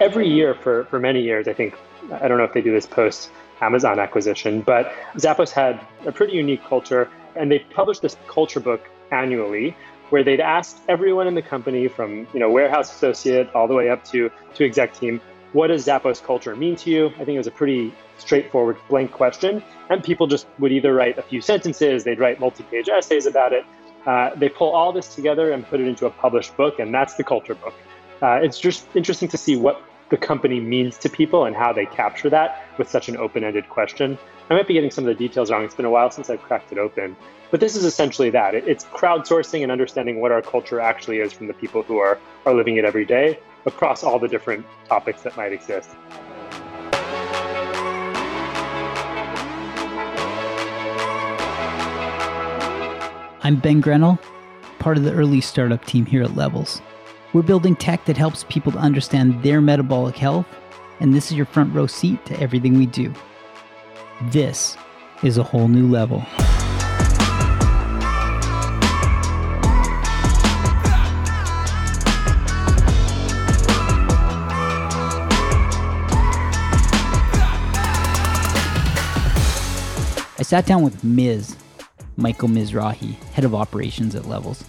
every year for, for many years, I think, I don't know if they do this post Amazon acquisition, but Zappos had a pretty unique culture and they published this culture book annually where they'd asked everyone in the company from, you know, warehouse associate all the way up to, to exec team, what does Zappos culture mean to you? I think it was a pretty straightforward blank question. And people just would either write a few sentences, they'd write multi-page essays about it. Uh, they pull all this together and put it into a published book, and that's the culture book. Uh, it's just interesting to see what the company means to people and how they capture that with such an open-ended question. I might be getting some of the details wrong. It's been a while since I've cracked it open. But this is essentially that. It's crowdsourcing and understanding what our culture actually is from the people who are, are living it every day across all the different topics that might exist. I'm Ben Grenell, part of the early startup team here at Levels. We're building tech that helps people to understand their metabolic health, and this is your front row seat to everything we do. This is a whole new level. I sat down with Miz Michael Mizrahi, head of operations at Levels.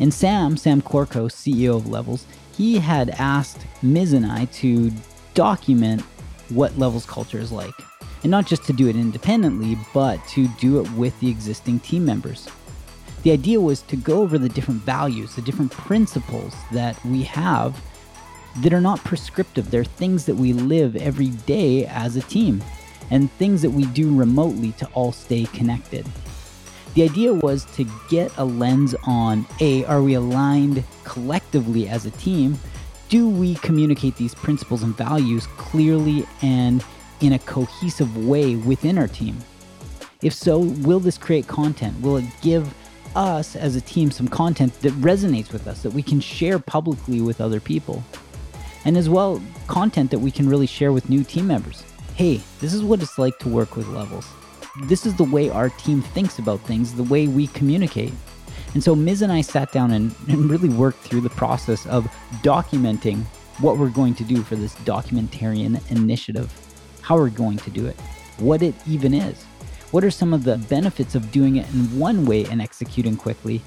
And Sam, Sam Corcos, CEO of Levels, he had asked Miz and I to document what Levels culture is like. And not just to do it independently, but to do it with the existing team members. The idea was to go over the different values, the different principles that we have that are not prescriptive. They're things that we live every day as a team and things that we do remotely to all stay connected. The idea was to get a lens on A, are we aligned collectively as a team? Do we communicate these principles and values clearly and in a cohesive way within our team? If so, will this create content? Will it give us as a team some content that resonates with us that we can share publicly with other people? And as well, content that we can really share with new team members. Hey, this is what it's like to work with levels this is the way our team thinks about things, the way we communicate. And so Miz and I sat down and, and really worked through the process of documenting what we're going to do for this documentarian initiative, how we're going to do it, what it even is. What are some of the benefits of doing it in one way and executing quickly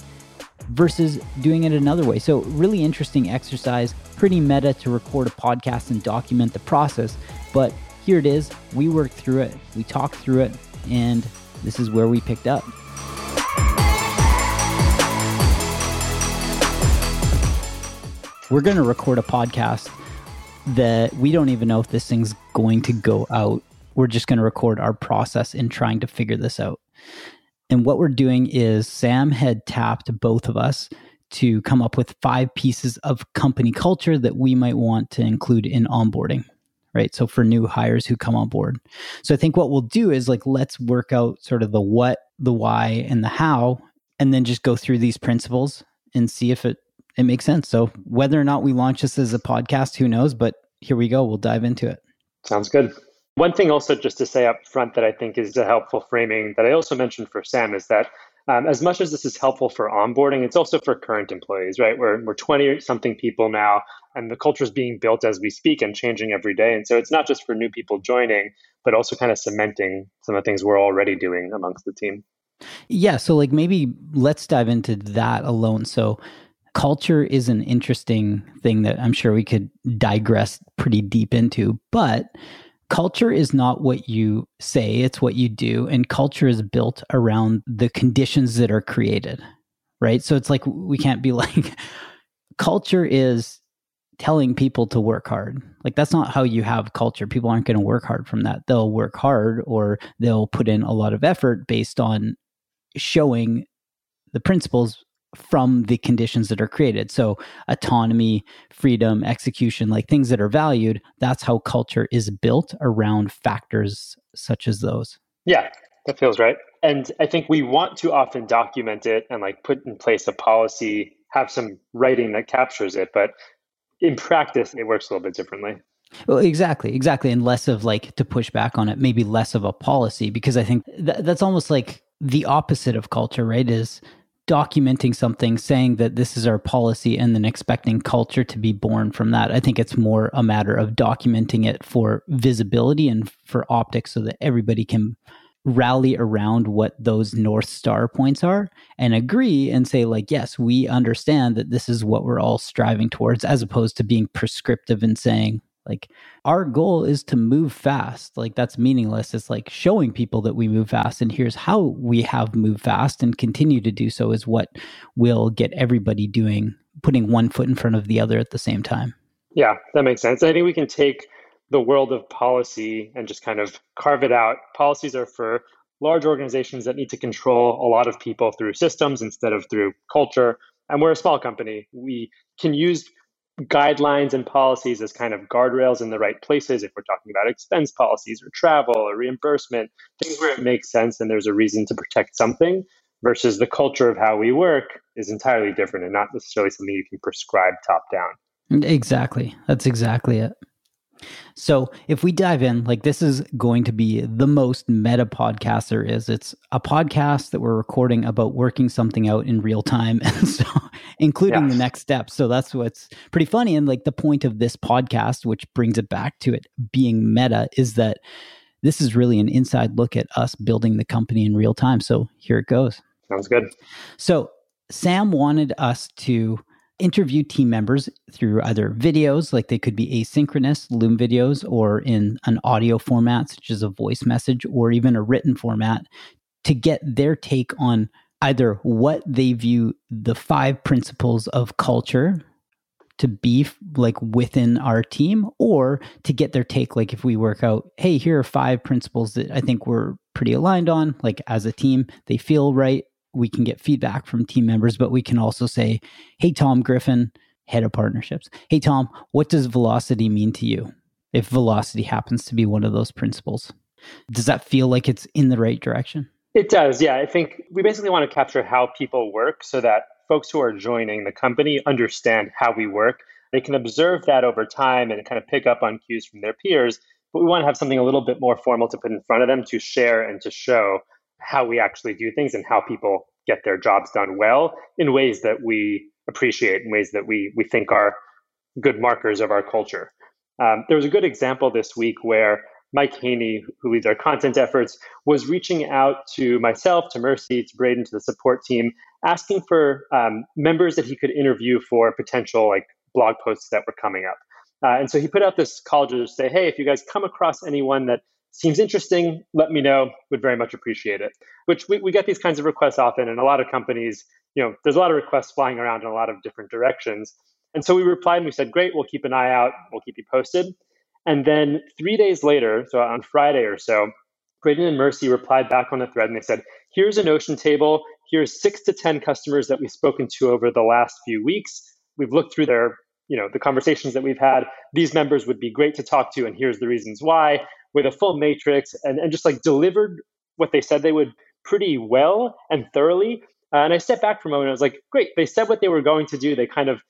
versus doing it another way? So, really interesting exercise, pretty meta to record a podcast and document the process. But here it is. We worked through it, we talked through it, and this is where we picked up. We're going to record a podcast that we don't even know if this thing's going to go out. We're just going to record our process in trying to figure this out. And what we're doing is Sam had tapped both of us to come up with five pieces of company culture that we might want to include in onboarding right? So for new hires who come on board. So I think what we'll do is like, let's work out sort of the what, the why, and the how, and then just go through these principles and see if it, it makes sense. So whether or not we launch this as a podcast, who knows? But here we go. We'll dive into it. Sounds good. One thing also just to say up front that I think is a helpful framing that I also mentioned for Sam is that um, as much as this is helpful for onboarding, it's also for current employees, right? We're, we're 20 something people now, and the culture is being built as we speak and changing every day. And so it's not just for new people joining, but also kind of cementing some of the things we're already doing amongst the team. Yeah. So, like, maybe let's dive into that alone. So, culture is an interesting thing that I'm sure we could digress pretty deep into, but culture is not what you say, it's what you do. And culture is built around the conditions that are created, right? So it's like we can't be like, culture is telling people to work hard. Like that's not how you have culture. People aren't going to work hard from that. They'll work hard or they'll put in a lot of effort based on showing the principles from the conditions that are created. So, autonomy, freedom, execution, like things that are valued, that's how culture is built around factors such as those. Yeah, that feels right. And I think we want to often document it and like put in place a policy, have some writing that captures it. But in practice, it works a little bit differently. Well, exactly, exactly. And less of like to push back on it, maybe less of a policy, because I think th- that's almost like the opposite of culture, right? Is documenting something, saying that this is our policy, and then expecting culture to be born from that. I think it's more a matter of documenting it for visibility and for optics so that everybody can rally around what those North Star points are and agree and say, like, yes, we understand that this is what we're all striving towards, as opposed to being prescriptive and saying, like, our goal is to move fast. Like, that's meaningless. It's like showing people that we move fast. And here's how we have moved fast and continue to do so is what will get everybody doing, putting one foot in front of the other at the same time. Yeah, that makes sense. I think we can take the world of policy and just kind of carve it out. Policies are for large organizations that need to control a lot of people through systems instead of through culture. And we're a small company. We can use guidelines and policies as kind of guardrails in the right places if we're talking about expense policies or travel or reimbursement, things where it makes sense and there's a reason to protect something versus the culture of how we work is entirely different and not necessarily something you can prescribe top down. Exactly. That's exactly it. So, if we dive in, like this is going to be the most meta podcast there is. It's a podcast that we're recording about working something out in real time, and so including yeah. the next steps. So that's what's pretty funny. And like the point of this podcast, which brings it back to it being meta, is that this is really an inside look at us building the company in real time. So here it goes. Sounds good. So Sam wanted us to interview team members through either videos, like they could be asynchronous Loom videos, or in an audio format, such as a voice message, or even a written format, to get their take on either what they view the five principles of culture to be like within our team or to get their take like if we work out hey here are five principles that i think we're pretty aligned on like as a team they feel right we can get feedback from team members, but we can also say, Hey, Tom Griffin, head of partnerships. Hey, Tom, what does velocity mean to you? If velocity happens to be one of those principles, does that feel like it's in the right direction? It does. Yeah. I think we basically want to capture how people work so that folks who are joining the company understand how we work. They can observe that over time and kind of pick up on cues from their peers. But we want to have something a little bit more formal to put in front of them to share and to show how we actually do things and how people get their jobs done well in ways that we appreciate, in ways that we we think are good markers of our culture. Um, there was a good example this week where Mike Haney, who leads our content efforts, was reaching out to myself, to Mercy, to Braden, to the support team, asking for um, members that he could interview for potential like blog posts that were coming up. Uh, and so he put out this call to say, hey, if you guys come across anyone that seems interesting, let me know. Would very much appreciate it. Which we, we get these kinds of requests often, and a lot of companies, you know, there's a lot of requests flying around in a lot of different directions. And so we replied and we said, great, we'll keep an eye out, we'll keep you posted. And then three days later, so on Friday or so, Braden and Mercy replied back on the thread and they said, here's a Notion table. Here's six to 10 customers that we've spoken to over the last few weeks. We've looked through their, you know, the conversations that we've had. These members would be great to talk to, and here's the reasons why with a full matrix and, and just like delivered what they said they would pretty well and thoroughly. Uh, and I stepped back for a moment. I was like, great, they said what they were going to do. They kind of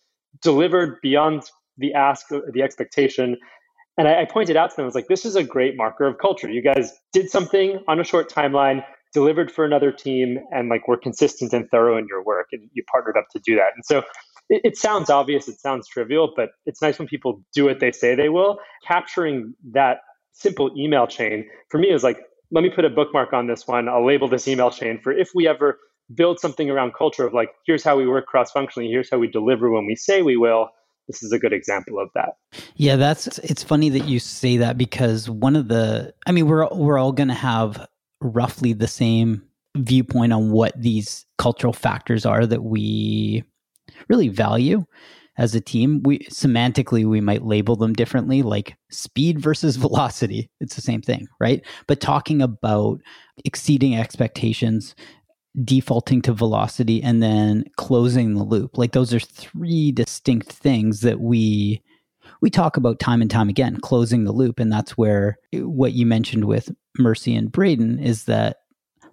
delivered beyond the ask, the expectation. And I, I pointed out to them, I was like, this is a great marker of culture. You guys did something on a short timeline, delivered for another team, and like were consistent and thorough in your work. And you partnered up to do that. And so it, it sounds obvious, it sounds trivial, but it's nice when people do what they say they will. Capturing that simple email chain for me is like, let me put a bookmark on this one. I'll label this email chain for if we ever build something around culture of like, here's how we work cross functionally, here's how we deliver when we say we will. This is a good example of that. Yeah, that's it's funny that you say that because one of the I mean, we're we're all gonna have roughly the same viewpoint on what these cultural factors are that we really value as a team we semantically we might label them differently like speed versus velocity. It's the same thing right? But talking about exceeding expectations defaulting to velocity and then closing the loop. Like those are three distinct things that we we talk about time and time again closing the loop. And that's where what you mentioned with mercy and braden is that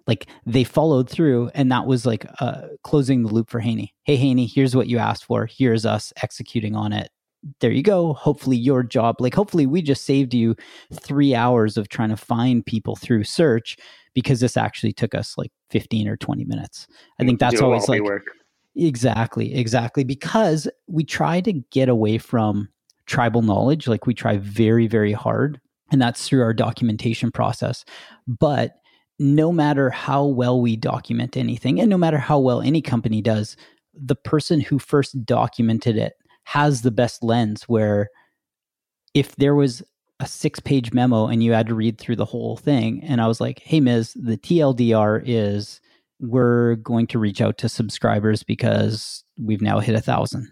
like they followed through and that was like uh, closing the loop for Haney. Hey Haney, here's what you asked for. Here's us executing on it. There you go. Hopefully your job, like hopefully we just saved you three hours of trying to find people through search because this actually took us like 15 or 20 minutes. I think that's always like work. Exactly, exactly. Because we try to get away from tribal knowledge. Like we try very, very hard. And that's through our documentation process. But no matter how well we document anything, and no matter how well any company does, the person who first documented it has the best lens where if there was a six page memo and you had to read through the whole thing. And I was like, hey, Miz, the TLDR is we're going to reach out to subscribers because we've now hit a thousand.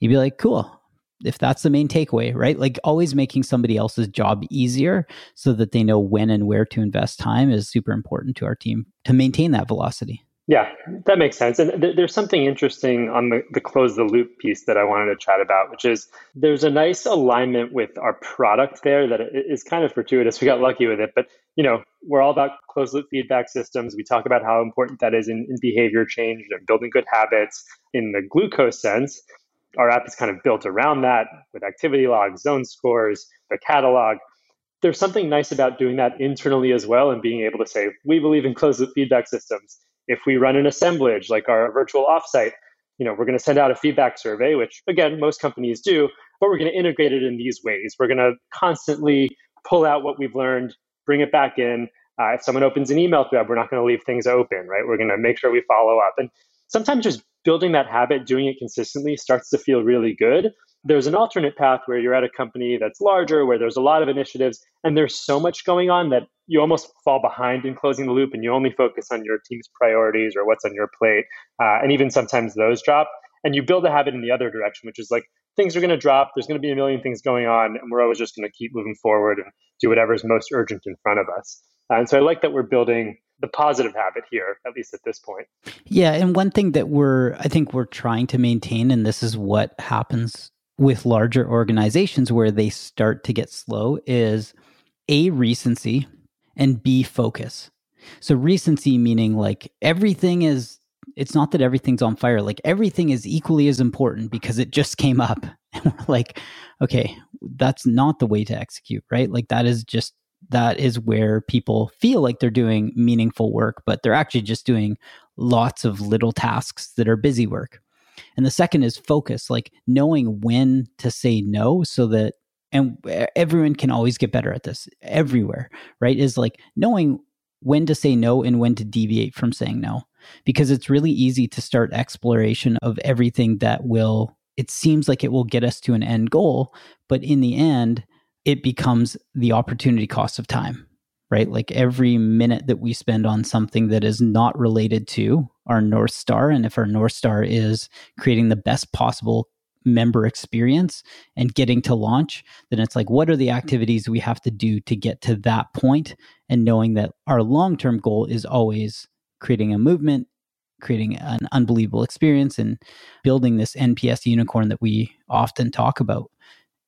You'd be like, cool. If that's the main takeaway, right? Like always making somebody else's job easier so that they know when and where to invest time is super important to our team to maintain that velocity. Yeah, that makes sense. And th- there's something interesting on the, the close the loop piece that I wanted to chat about, which is there's a nice alignment with our product there that is kind of fortuitous. We got lucky with it, but you know, we're all about closed loop feedback systems. We talk about how important that is in, in behavior change and building good habits in the glucose sense. Our app is kind of built around that with activity logs, zone scores, the catalog there's something nice about doing that internally as well and being able to say, we believe in closed loop feedback systems if we run an assemblage like our virtual offsite, you know, we're going to send out a feedback survey, which again, most companies do, but we're going to integrate it in these ways. We're going to constantly pull out what we've learned, bring it back in. Uh, if someone opens an email thread, we're not going to leave things open, right? We're going to make sure we follow up. And sometimes just building that habit, doing it consistently starts to feel really good there's an alternate path where you're at a company that's larger, where there's a lot of initiatives, and there's so much going on that you almost fall behind in closing the loop and you only focus on your team's priorities or what's on your plate. Uh, and even sometimes those drop. And you build a habit in the other direction, which is like things are going to drop. There's going to be a million things going on, and we're always just going to keep moving forward and do whatever's most urgent in front of us. Uh, and so I like that we're building the positive habit here, at least at this point. Yeah. And one thing that we're, I think we're trying to maintain, and this is what happens with larger organizations where they start to get slow is A, recency, and B, focus. So, recency meaning like everything is, it's not that everything's on fire, like everything is equally as important because it just came up. And we're like, okay, that's not the way to execute, right? Like, that is just, that is where people feel like they're doing meaningful work, but they're actually just doing lots of little tasks that are busy work. And the second is focus, like knowing when to say no so that and everyone can always get better at this everywhere, right? Is like knowing when to say no and when to deviate from saying no. Because it's really easy to start exploration of everything that will, it seems like it will get us to an end goal. But in the end, it becomes the opportunity cost of time, right? Like every minute that we spend on something that is not related to our North Star. And if our North Star is creating the best possible member experience and getting to launch, then it's like, what are the activities we have to do to get to that point? And knowing that our long term goal is always creating a movement, creating an unbelievable experience, and building this NPS unicorn that we often talk about.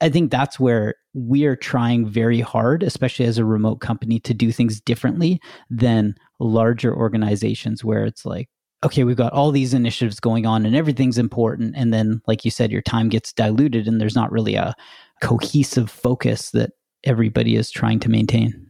I think that's where we are trying very hard, especially as a remote company, to do things differently than larger organizations where it's like, okay, we've got all these initiatives going on and everything's important. And then, like you said, your time gets diluted and there's not really a cohesive focus that everybody is trying to maintain.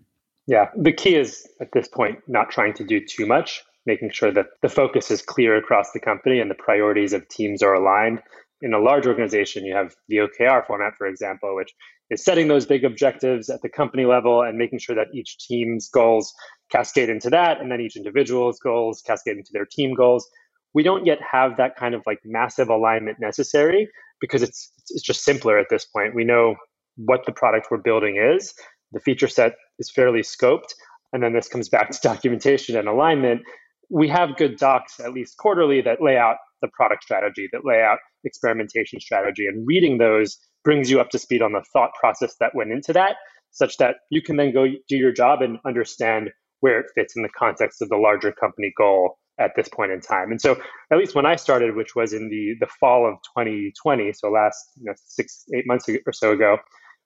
Yeah. The key is at this point, not trying to do too much, making sure that the focus is clear across the company and the priorities of teams are aligned in a large organization, you have the OKR format, for example, which is setting those big objectives at the company level and making sure that each team's goals cascade into that, and then each individual's goals cascade into their team goals. We don't yet have that kind of like massive alignment necessary because it's it's just simpler at this point. We know what the product we're building is. The feature set is fairly scoped, and then this comes back to documentation and alignment. We have good docs, at least quarterly, that lay out the product strategy, that lay out experimentation strategy. And reading those brings you up to speed on the thought process that went into that, such that you can then go do your job and understand where it fits in the context of the larger company goal at this point in time. And so, at least when I started, which was in the the fall of 2020, so last you know, six eight months or so ago,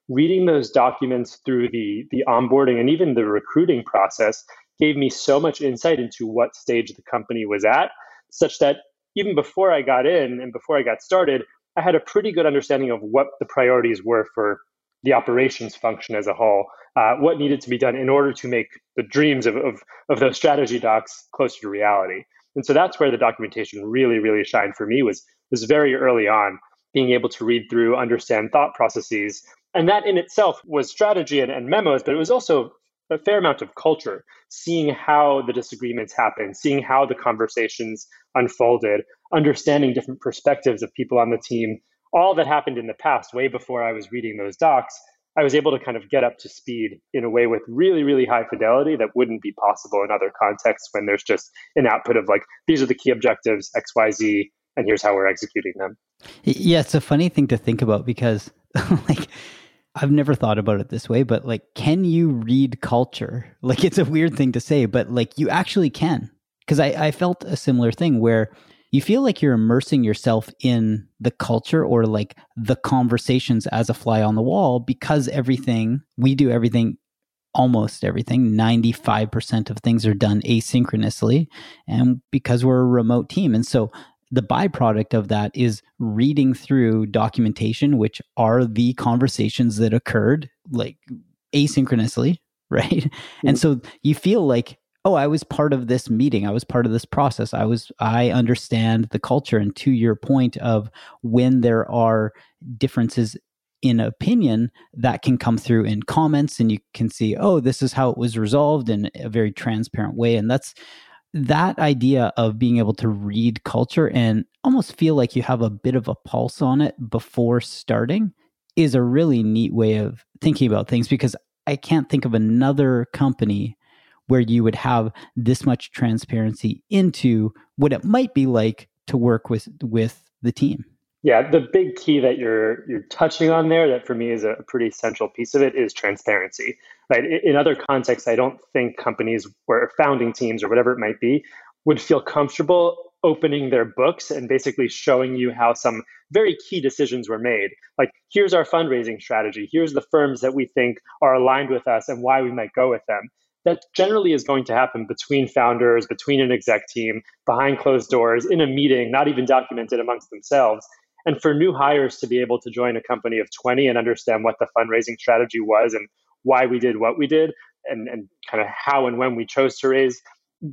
reading those documents through the the onboarding and even the recruiting process gave me so much insight into what stage the company was at, such that even before I got in and before I got started, I had a pretty good understanding of what the priorities were for the operations function as a whole, uh, what needed to be done in order to make the dreams of, of, of those strategy docs closer to reality. And so that's where the documentation really, really shined for me was, was very early on, being able to read through, understand thought processes. And that in itself was strategy and, and memos, but it was also a fair amount of culture, seeing how the disagreements happened, seeing how the conversations unfolded, understanding different perspectives of people on the team, all that happened in the past, way before I was reading those docs, I was able to kind of get up to speed in a way with really, really high fidelity that wouldn't be possible in other contexts when there's just an output of like, these are the key objectives, XYZ, and here's how we're executing them. Yeah, it's a funny thing to think about because, like, I've never thought about it this way, but like, can you read culture? Like, it's a weird thing to say, but like, you actually can. Because I, I felt a similar thing where you feel like you're immersing yourself in the culture or like the conversations as a fly on the wall because everything we do everything almost everything 95% of things are done asynchronously and because we're a remote team and so the byproduct of that is reading through documentation which are the conversations that occurred like asynchronously right? Mm-hmm. and so you feel like oh i was part of this meeting. I was part of this process. I was i understand the culture. And to your point of when there are differences in opinion that can come through in comments and you can see oh this is how it was resolved in a very transparent way. And that's that idea of being able to read culture and almost feel like you have a bit of a pulse on it before starting is a really neat way of thinking about things because I can't think of another company where you would have this much transparency into what it might be like to work with with the team. Yeah, the big key that you're you're touching on there that for me is a pretty central piece of it is transparency. Right? In other contexts, I don't think companies or founding teams or whatever it might be would feel comfortable opening their books and basically showing you how some very key decisions were made. Like, here's our fundraising strategy. Here's the firms that we think are aligned with us and why we might go with them that generally is going to happen between founders, between an exec team, behind closed doors, in a meeting, not even documented amongst themselves. And for new hires to be able to join a company of 20 and understand what the fundraising strategy was and why we did what we did and, and kind of how and when we chose to raise,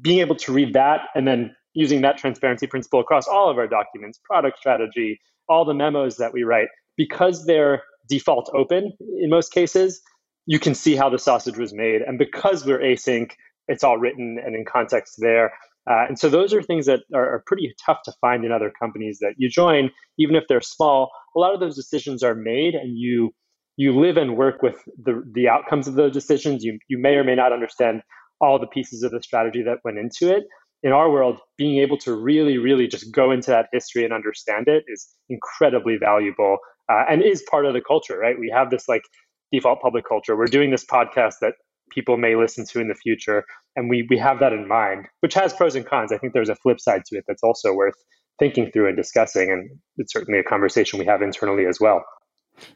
being able to read that and then using that transparency principle across all of our documents, product strategy, all the memos that we write, because they're default open in most cases, you can see how the sausage was made. And because we're async, it's all written and in context there. Uh, and so those are things that are, are, pretty tough to find in other companies that you join, even if they're small. A lot of those decisions are made, and you you live and work with the the outcomes of those decisions. You you may or may not understand all the pieces of the strategy that went into it. In our world, being able to really, really just go into that history and understand it is incredibly valuable uh, and is part of the culture, right? We have this like default public culture. We're doing this podcast that people may listen to in the future, and we we have that in mind, which has pros and cons. I think there's a flip side to it that's also worth thinking through and discussing, and it's certainly a conversation we have internally as well.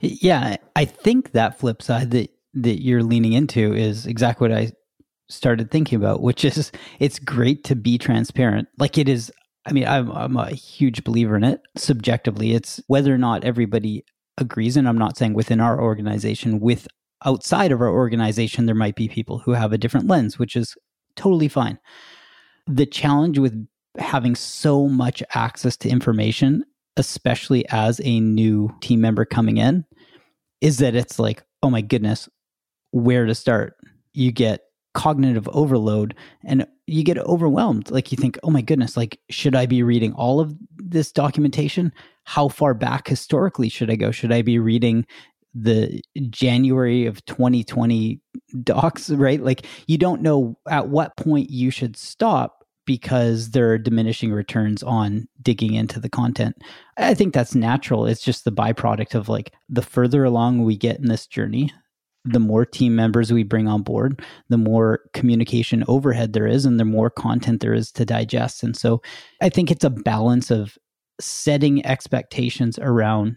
Yeah, I think that flip side that that you're leaning into is exactly what I started thinking about, which is it's great to be transparent. Like it is I mean, I'm, I'm a huge believer in it. Subjectively, it's whether or not everybody agrees, and I'm not saying within our organization, with outside of our organization, there might be people who have a different lens, which is totally fine. The challenge with having so much access to information, especially as a new team member coming in, is that it's like, oh my goodness, where to start? You get cognitive overload and you get overwhelmed. Like you think, oh my goodness, like, should I be reading all of this documentation? How far back historically should I go? Should I be reading the January of 2020 docs, right? Like you don't know at what point you should stop because there are diminishing returns on digging into the content. I think that's natural. It's just the byproduct of like the further along we get in this journey, the more team members we bring on board, the more communication overhead there is, and the more content there is to digest. And so I think it's a balance of setting expectations around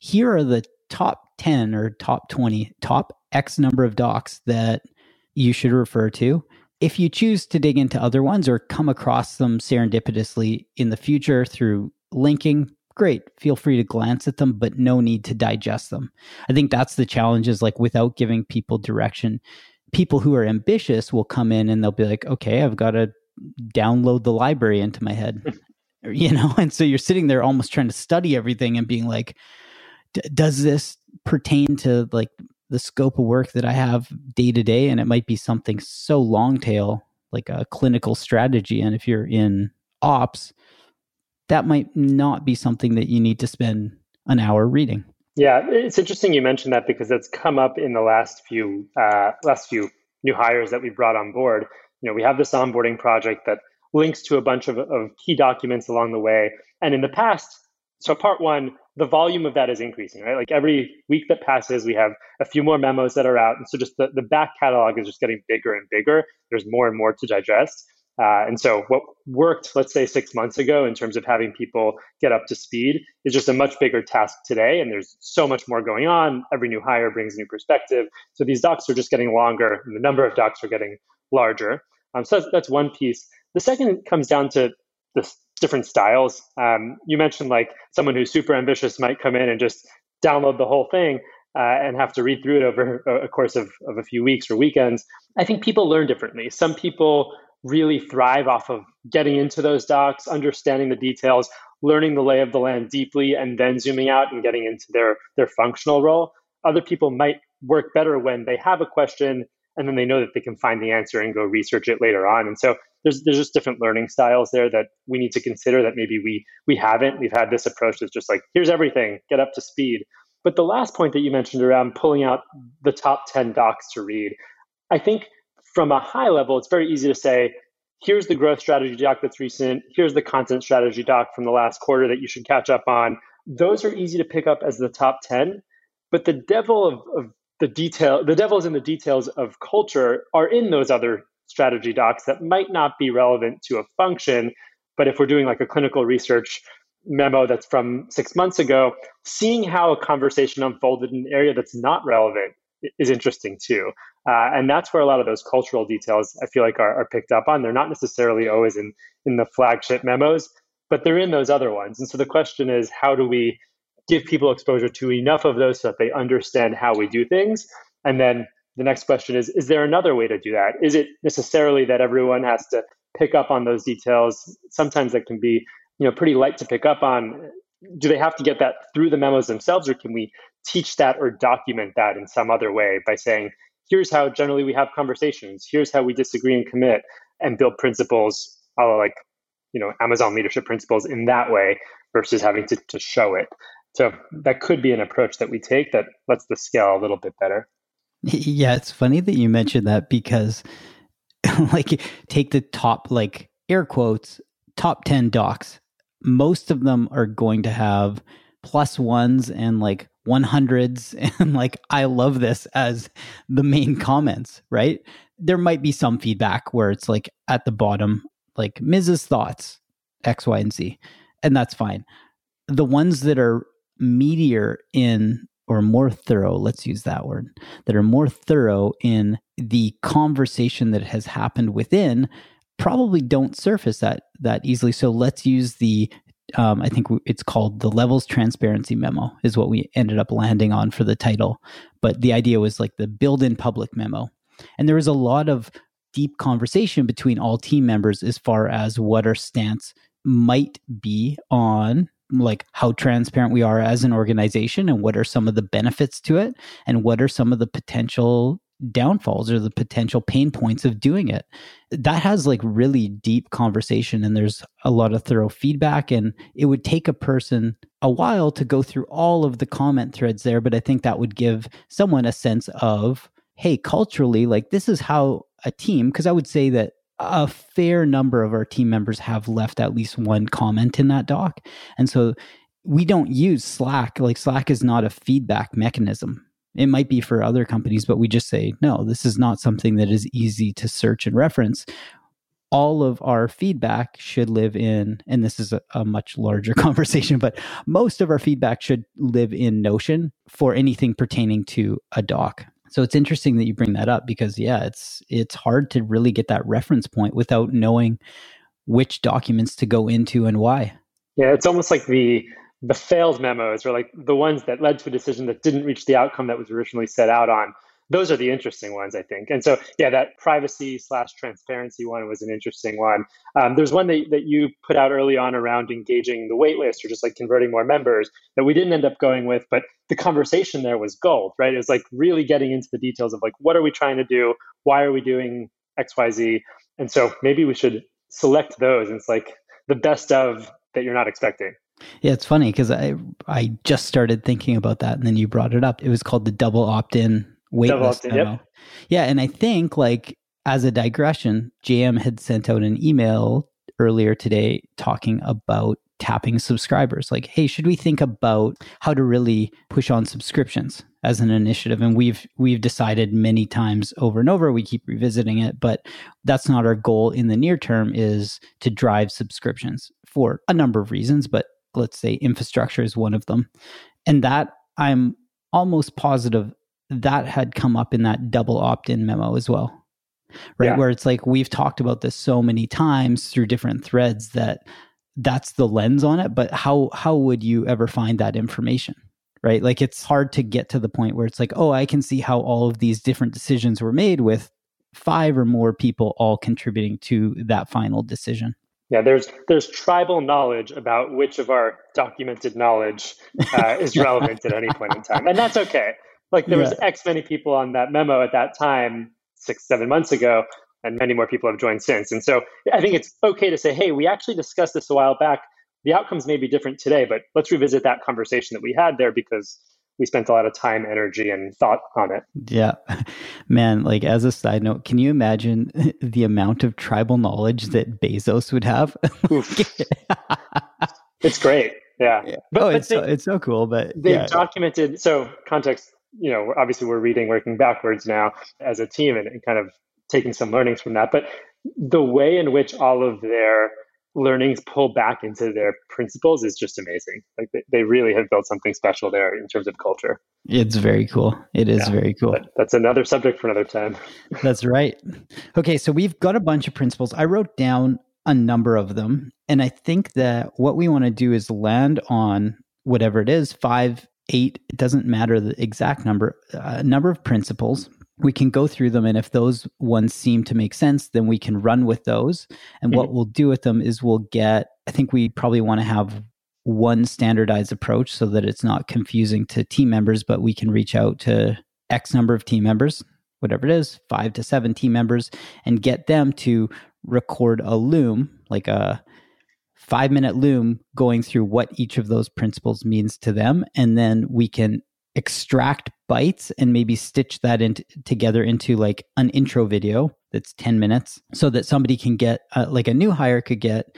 here are the top 10 or top 20, top X number of docs that you should refer to. If you choose to dig into other ones or come across them serendipitously in the future through linking, great. Feel free to glance at them, but no need to digest them. I think that's the challenge is like without giving people direction, people who are ambitious will come in and they'll be like, okay, I've got to download the library into my head. you know, and so you're sitting there almost trying to study everything and being like, does this pertain to like the scope of work that I have day to day? And it might be something so long tail, like a clinical strategy. And if you're in ops, that might not be something that you need to spend an hour reading. Yeah, it's interesting you mentioned that because it's come up in the last few uh, last few new hires that we brought on board. You know, we have this onboarding project that links to a bunch of, of key documents along the way. And in the past, so part one, the volume of that is increasing, right? Like every week that passes, we have a few more memos that are out. And so just the, the back catalog is just getting bigger and bigger. There's more and more to digest. Uh, and so, what worked, let's say, six months ago in terms of having people get up to speed is just a much bigger task today. And there's so much more going on. Every new hire brings new perspective. So, these docs are just getting longer, and the number of docs are getting larger. Um, so, that's, that's, one piece. The second comes down to the different styles. Um, you mentioned like someone who's super ambitious might come in and just download the whole thing. Uh, and have to read through it over a course of, of a few weeks or weekends. I think people learn differently. Some people really thrive off of getting into those docs, understanding the details, learning the lay of the land deeply, and then zooming out and getting into their their functional role. Other people might work better when they have a question and then they know that they can find the answer and go research it later on. And so there's there's just different learning styles there that we need to consider that maybe we we haven't. We've had this approach that's just like here's everything, get up to speed. But the last point that you mentioned around pulling out the top 10 docs to read, I think from a high level, it's very easy to say, here's the growth strategy doc that's recent, here's the content strategy doc from the last quarter that you should catch up on. Those are easy to pick up as the top 10. But the devil of, of the detail, the devils in the details of culture are in those other strategy docs that might not be relevant to a function. But if we're doing like a clinical research memo that's from six months ago, seeing how a conversation unfolded in an area that's not relevant is interesting too. Uh, and that's where a lot of those cultural details I feel like are, are, picked up on. They're not necessarily always in, in the flagship memos, but they're in those other ones. And so the question is, how do we give people exposure to enough of those so that they understand how we do things? And then the next question is, is there another way to do that? Is it necessarily that everyone has to pick up on those details? Sometimes that can be, you know, pretty light to pick up on. Do they have to get that through the memos themselves, or can we teach that or document that in some other way by saying, here's how generally we have conversations, here's how we disagree and commit, and build principles like, you know, Amazon leadership principles in that way versus having to, to show it. So that could be an approach that we take that lets the scale a little bit better. Yeah, it's funny that you mentioned that because like take the top like air quotes top 10 docs. Most of them are going to have plus ones and like 100s and like I love this as the main comments, right? There might be some feedback where it's like at the bottom like Miz's thoughts X, Y, and Z, and that's fine. The ones that are meatier in or more thorough, let's use that word, that are more thorough in the conversation that has happened within probably don't surface that that easily. So let's use the um, I think it's called the levels transparency memo is what we ended up landing on for the title. But the idea was like the build in public memo. And there was a lot of deep conversation between all team members as far as what our stance might be on like how transparent we are as an organization and what are some of the benefits to it and what are some of the potential downfalls or the potential pain points of doing it. That has like really deep conversation and there's a lot of thorough feedback and it would take a person a while to go through all of the comment threads there but I think that would give someone a sense of hey culturally like this is how a team because I would say that a fair number of our team members have left at least one comment in that doc and so we don't use Slack like Slack is not a feedback mechanism it might be for other companies, but we just say, no, this is not something that is easy to search and reference. All of our feedback should live in, and this is a, a much larger conversation, but most of our feedback should live in Notion for anything pertaining to a doc. So it's interesting that you bring that up because yeah, it's it's hard to really get that reference point without knowing which documents to go into and why. Yeah, it's almost like the the failed memos or like the ones that led to a decision that didn't reach the outcome that was originally set out on those are the interesting ones, I think. And so, yeah, that privacy slash transparency one was an interesting one. Um, there's one that, that you put out early on around engaging the waitlist or just like converting more members that we didn't end up going with, but the conversation there was gold, right? It was like really getting into the details of like, what are we trying to do? Why are we doing XYZ? And so maybe we should select those. And it's like the best of that you're not expecting. Yeah, it's funny because I I just started thinking about that, and then you brought it up. It was called the double opt-in waitlist memo. Yep. Yeah, and I think like as a digression, JM had sent out an email earlier today talking about tapping subscribers. Like, hey, should we think about how to really push on subscriptions as an initiative? And we've we've decided many times over and over, we keep revisiting it, but that's not our goal in the near term is to drive subscriptions for a number of reasons, but let's say infrastructure is one of them. And that I'm almost positive that had come up in that double opt in memo as well. Right. Yeah. Where it's like we've talked about this so many times through different threads that that's the lens on it. But how how would you ever find that information? Right. Like it's hard to get to the point where it's like, oh, I can see how all of these different decisions were made with five or more people all contributing to that final decision. Yeah, there's there's tribal knowledge about which of our documented knowledge uh, is relevant at any point in time, and that's okay. Like there yeah. was X many people on that memo at that time, six, seven months ago, and many more people have joined since. And so I think it's okay to say, hey, we actually discussed this a while back. The outcomes may be different today, but let's revisit that conversation that we had there because we spent a lot of time, energy, and thought on it. Yeah. Man, like as a side note, can you imagine the amount of tribal knowledge that Bezos would have? it's great. Yeah. yeah. But, oh, but it's, they, so, it's so cool. But they've yeah. documented, so context you know, obviously we're reading working backwards now as a team and, and kind of taking some learnings from that. But the way in which all of their learnings pull back into their principles is just amazing. Like they, they really have built something special there in terms of culture. It's very cool. It is yeah, very cool. that's another subject for another time. that's right. Okay, so we've got a bunch of principles. I wrote down a number of them. And I think that what we want to do is land on whatever it is, five eight, it doesn't matter the exact number, a uh, number of principles. We can go through them. And if those ones seem to make sense, then we can run with those. And mm-hmm. what we'll do with them is we'll get, I think we probably want to have one standardized approach so that it's not confusing to team members, but we can reach out to X number of team members, whatever it is, five to seven team members, and get them to record a loom, like a five minute loom going through what each of those principles means to them. And then we can extract bites and maybe stitch that in together into like an intro video that's 10 minutes so that somebody can get uh, like a new hire could get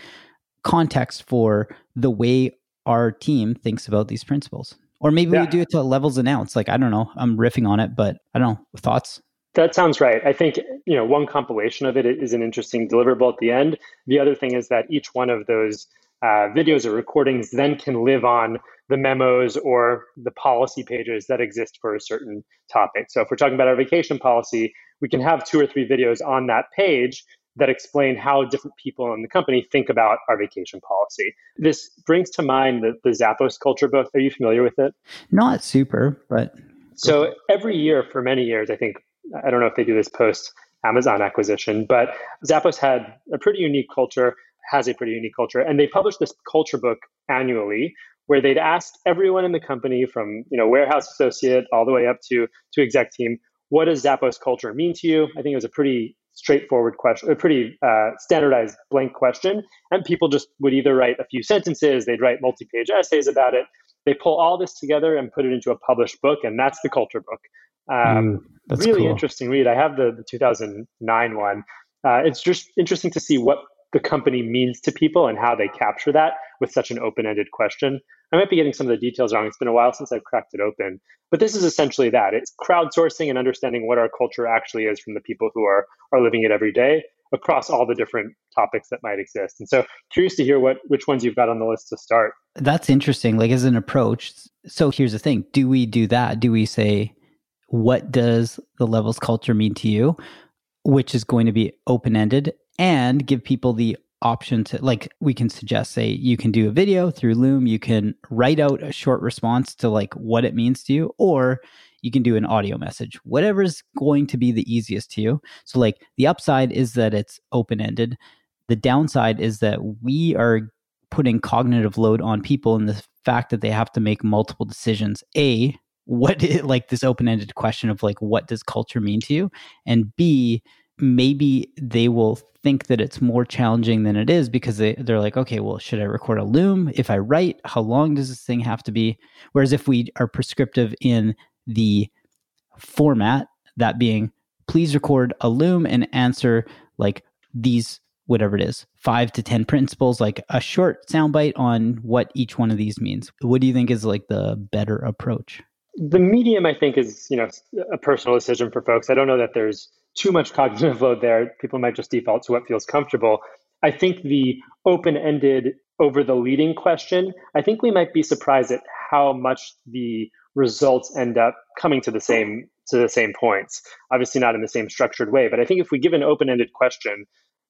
context for the way our team thinks about these principles. Or maybe yeah. we do it to levels announced like i don't know. I'm riffing on it but i don't know. Thoughts that sounds right. I think you know one compilation of it is an interesting deliverable at the end. The other thing is that each one of those uh, videos or recordings then can live on the memos or the policy pages that exist for a certain topic. So if we're talking about our vacation policy, we can have two or three videos on that page that explain how different people in the company think about our vacation policy. This brings to mind the, the Zappos culture book. Are you familiar with it? Not super, but. So every year for many years, I think I don't know if they do this post Amazon acquisition, but Zappos had a pretty unique culture, has a pretty unique culture, and they published this culture book annually where they'd asked everyone in the company from you know warehouse associate all the way up to to exec team, what does Zappos culture mean to you? I think it was a pretty straightforward question, a pretty uh, standardized blank question, and people just would either write a few sentences, they'd write multi-page essays about it. They pull all this together and put it into a published book, and that's the culture book. Um, mm, really cool. interesting read. I have the, the 2009 one. Uh, it's just interesting to see what the company means to people and how they capture that with such an open-ended question. I might be getting some of the details wrong. It's been a while since I've cracked it open, but this is essentially that. It's crowdsourcing and understanding what our culture actually is from the people who are are living it every day across all the different topics that might exist. And so curious to hear what which ones you've got on the list to start. That's interesting. Like as an approach. So here's the thing. Do we do that? Do we say what does the levels culture mean to you, which is going to be open ended and give people the option to like we can suggest say you can do a video through loom. You can write out a short response to like what it means to you or you can do an audio message. Whatever's going to be the easiest to you. So like the upside is that it's open ended the downside is that we are putting cognitive load on people in the fact that they have to make multiple decisions. A what like this open-ended question of like what does culture mean to you and b maybe they will think that it's more challenging than it is because they, they're like, okay, well, should I record a loom? If I write, how long does this thing have to be? Whereas if we are prescriptive in the format, that being, please record a loom and answer like these, whatever it is, five to 10 principles, like a short soundbite on what each one of these means. What do you think is like the better approach? The medium, I think, is, you know, a personal decision for folks. I don't know that there's too much cognitive load there. People might just default to what feels comfortable. I think the open ended over the leading question, I think we might be surprised at how much the results end up coming to the same to the same points. Obviously not in the same structured way, but I think if we give an open-ended question,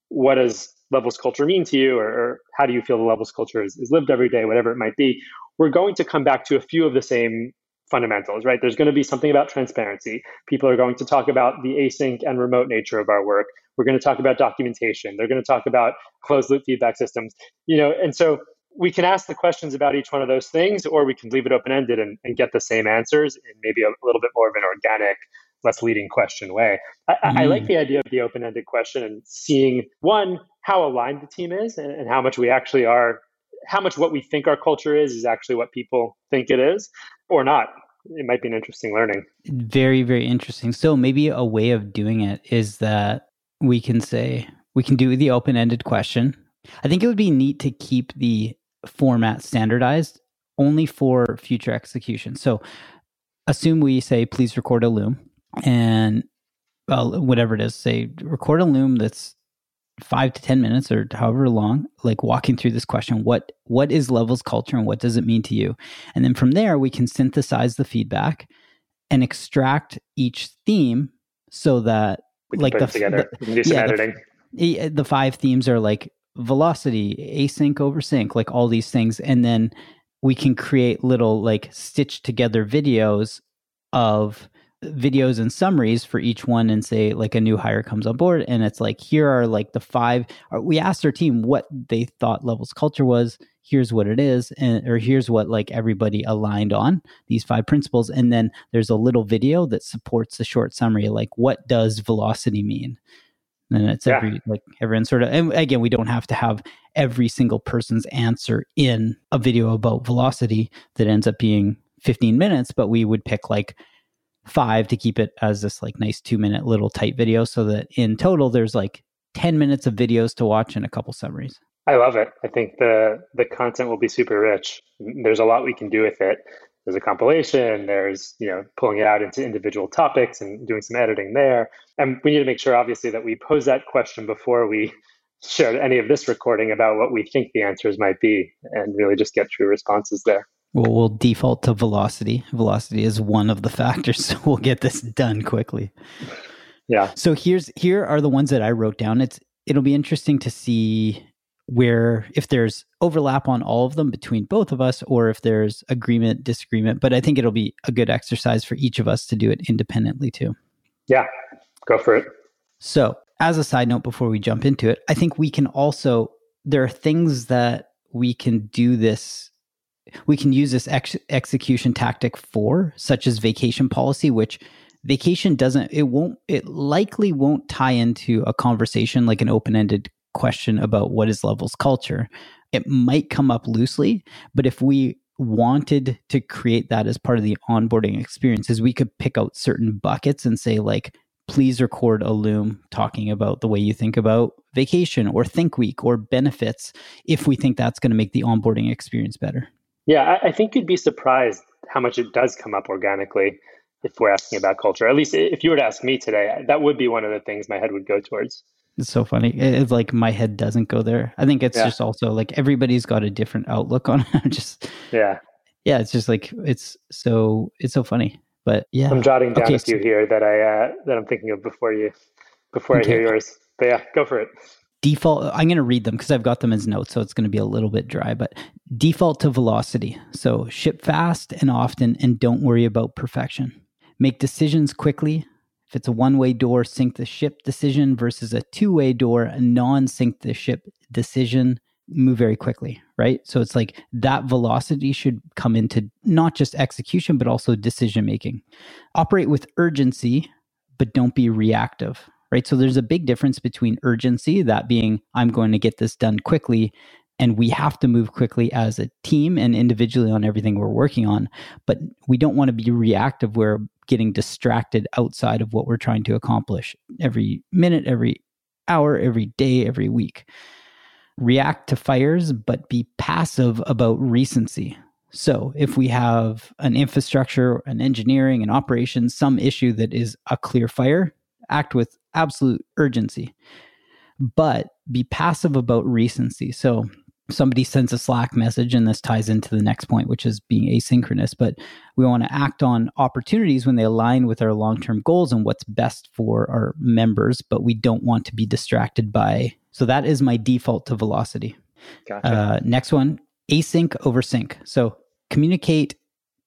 what does levels culture mean to you or, or how do you feel the levels culture is, is lived every day, whatever it might be, we're going to come back to a few of the same fundamentals, right? There's going to be something about transparency. People are going to talk about the async and remote nature of our work. We're going to talk about documentation. They're going to talk about closed loop feedback systems, you know, and so we can ask the questions about each one of those things, or we can leave it open ended and, and, get the same answers in maybe a, a, little bit more of an organic, less leading question way. I, mm. I like the idea of the open ended question and seeing one, how aligned the team is and, and how much we actually are how much what we think our culture is is actually what people think it is or not it might be an interesting learning. Very, very interesting. So maybe a way of doing it is that we can say we can do the open-ended question. I think it would be neat to keep the format standardized only for future execution. So assume we say please record a loom and well, whatever it is, say record a loom that's five to 10 minutes or however long, like walking through this question what what is levels culture and what does it mean to you? And then from there, we can synthesize the feedback and extract each theme so that like the, together. The, yeah, editing. The, eh, the five themes are like velocity, async over sync, like all these things. And then we can create little like stitched together videos of videos and summaries for each one and say like a new hire comes on board and it's like here are like the five uh, we asked our team what they thought levels culture was here's what it is and or here's what like everybody aligned on these five principles and then there's a little video that supports the short summary like what does velocity mean and it's yeah. every like everyone sort of and again we don't have to have every single person's answer in a video about velocity that ends up being 15 minutes but we would pick like five to keep it as this like nice two minute little tight video so that in total there's like 10 minutes of videos to watch and a couple summaries. I love it. I think the the content will be super rich. There's a lot we can do with it. There's a compilation, there's, you know, pulling it out into individual topics and doing some editing there. And we need to make sure obviously that we pose that question before we share any of this recording about what we think the answers might be and really just get true responses there. Well, we'll default to velocity. Velocity is one of the factors, so we'll get this done quickly. Yeah. So here's here are the ones that I wrote down. It's it'll be interesting to see where if there's overlap on all of them between both of us or if there's agreement disagreement but i think it'll be a good exercise for each of us to do it independently too yeah go for it so as a side note before we jump into it i think we can also there are things that we can do this we can use this ex- execution tactic for, such as vacation policy, which vacation doesn't, it won't, it likely won't tie into a conversation like an open ended question about what is levels culture. It might come up loosely, but if we wanted to create that as part of the onboarding experiences, we could pick out certain buckets and say, like, please record a loom talking about the way you think about vacation or think week or benefits if we think that's going to make the onboarding experience better. Yeah, I, I think you'd be surprised how much it does come up organically if we're asking about culture. At least if you were to ask me today, that would be one of the things my head would go towards. It's so funny. It's like my head doesn't go there. I think it's yeah. just also like everybody's got a different outlook on it. just yeah, yeah. It's just like it's so it's so funny. But yeah, I'm jotting down okay, a few so, here that I uh, that I'm thinking of before you before okay. I hear yours. But yeah, go for it. Default i'm going to read them because i've got them as notes so it's going to be a little bit dry but default to velocity. So ship fast and often and don't worry about perfection. Make decisions quickly. If it's a one-way door sync the ship decision versus a two-way door a non-sync the ship decision move very quickly right? So it's like that velocity should come into not just execution but also decision making operate with urgency but don't be reactive right? So there's a big difference between urgency, that being, I'm going to get this done quickly, and we have to move quickly as a team and individually on everything we're working on. But we don't want to be reactive we're getting distracted outside of what we're trying to accomplish every minute, every hour, every day, every week. React to fires, but be passive about recency. So, if we have an infrastructure, an engineering, an operations, some issue that is a clear fire, act with absolute urgency, but be passive about recency. So somebody sends a Slack message, and this ties into the next point, which is being asynchronous. But we want to act on opportunities when they align with our long term goals and what's best for our members, but we don't want to be distracted by. So that is my default to velocity. Gotcha. Uh, next one async over sync. So communicate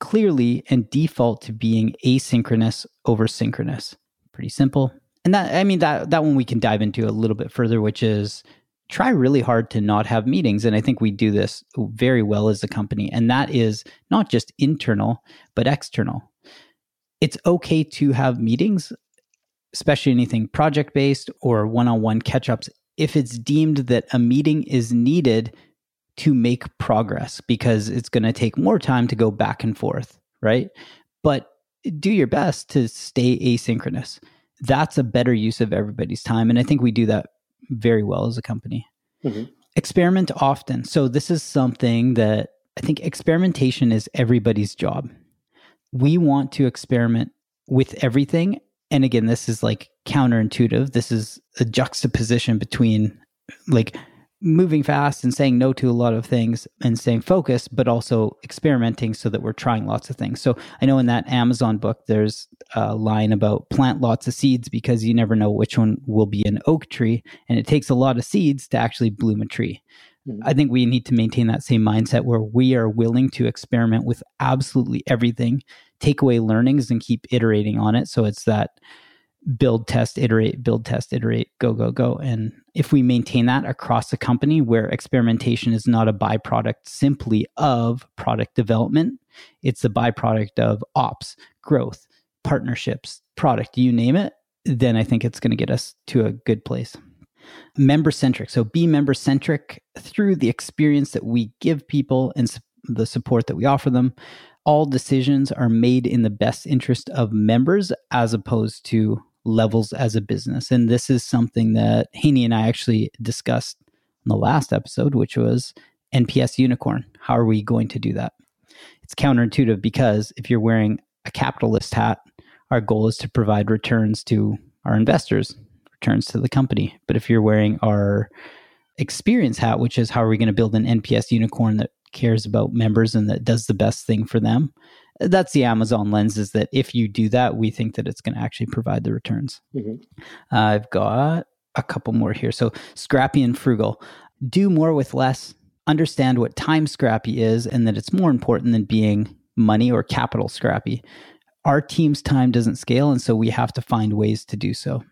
clearly and default to being asynchronous over synchronous. Pretty simple and that i mean that that one we can dive into a little bit further which is try really hard to not have meetings. And i think we do this very well as a company. And that is not just internal but external. It's okay to have meetings especially anything project based or one-on-one catch-ups if it's deemed that a meeting is needed to make progress because it's going to take more time to go back and forth right? But do your best to stay asynchronous that's a better use of everybody's time. And I think we do that very well as a company. Mm-hmm. Experiment often. So, this is something that I think experimentation is everybody's job. We want to experiment with everything. And again, this is like counterintuitive. This is a juxtaposition between like moving fast and saying no to a lot of things and staying focused, but also experimenting so that we're trying lots of things. So I know in that Amazon book, there's a line about plant lots of seeds because you never know which one will be an oak tree. And it takes a lot of seeds to actually bloom a tree. Mm-hmm. I think we need to maintain that same mindset where we are willing to experiment with absolutely everything, take away learnings and keep iterating on it. So it's that build, test, iterate, build, test, iterate, go, go, go. And if we maintain that across the company where experimentation is not a byproduct simply of product development, it's a byproduct of ops, growth, partnerships, product, you name it, then I think it's going to get us to a good place. Member centric. So be member centric through the experience that we give people and the support that we offer them. All decisions are made in the best interest of members as opposed to levels as a business. And this is something that Haney and I actually discussed in the last episode, which was NPS unicorn. How are we going to do that? It's counterintuitive because if you're wearing a capitalist hat, our goal is to provide returns to our investors, returns to the company. But if you're wearing our experience hat, which is how are we going to build an NPS unicorn that cares about members and that does the best thing for them, that's the Amazon lens is that if you do that, we think that it's going to actually provide the returns. Mm-hmm. Uh, I've got a couple more here. So, scrappy and frugal. Do more with less. Understand what time scrappy is and that it's more important than being money or capital scrappy. Our team's time doesn't scale, and so we have to find ways to do so.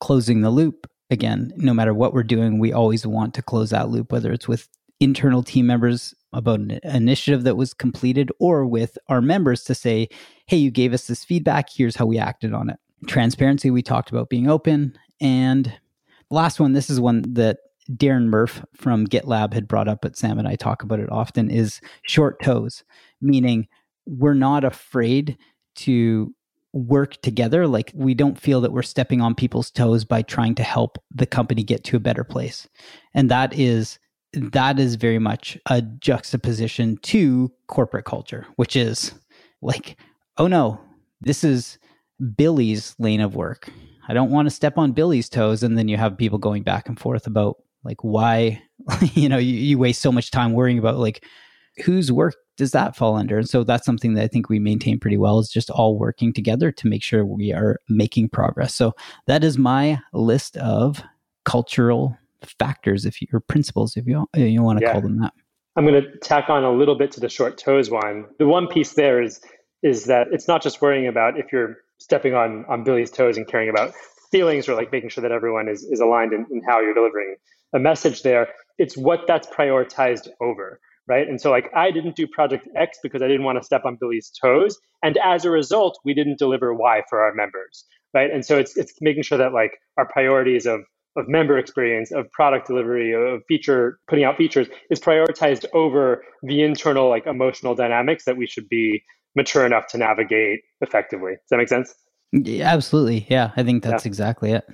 Closing the loop. Again, no matter what we're doing, we always want to close that loop, whether it's with internal team members about an initiative that was completed or with our members to say, hey, you gave us this feedback. Here's how we acted on it. Transparency, we talked about being open. And the last one, this is one that Darren Murph from GitLab had brought up, but Sam and I talk about it often, is short toes, meaning we're not afraid to work together. Like we don't feel that we're stepping on people's toes by trying to help the company get to a better place. And that is that is very much a juxtaposition to corporate culture, which is like, oh no, this is Billy's lane of work. I don't want to step on Billy's toes. And then you have people going back and forth about like why, you know, you, you waste so much time worrying about like whose work does that fall under? And so that's something that I think we maintain pretty well is just all working together to make sure we are making progress. So that is my list of cultural factors, if you, or principles, if you you want to yeah. call them that. I'm going to tack on a little bit to the short toes one. The one piece there is is that it's not just worrying about if you're stepping on on Billy's toes and caring about feelings or like making sure that everyone is is aligned in, in how you're delivering a message there. It's what that's prioritized over right? And so like I didn't do project X because I didn't want to step on Billy's toes, and as a result, we didn't deliver Y for our members, right? And so it's it's making sure that like our priorities of of member experience, of product delivery, of feature putting out features is prioritized over the internal like emotional dynamics that we should be mature enough to navigate effectively. Does that make sense? Yeah, absolutely. Yeah, I think that's yeah. exactly it.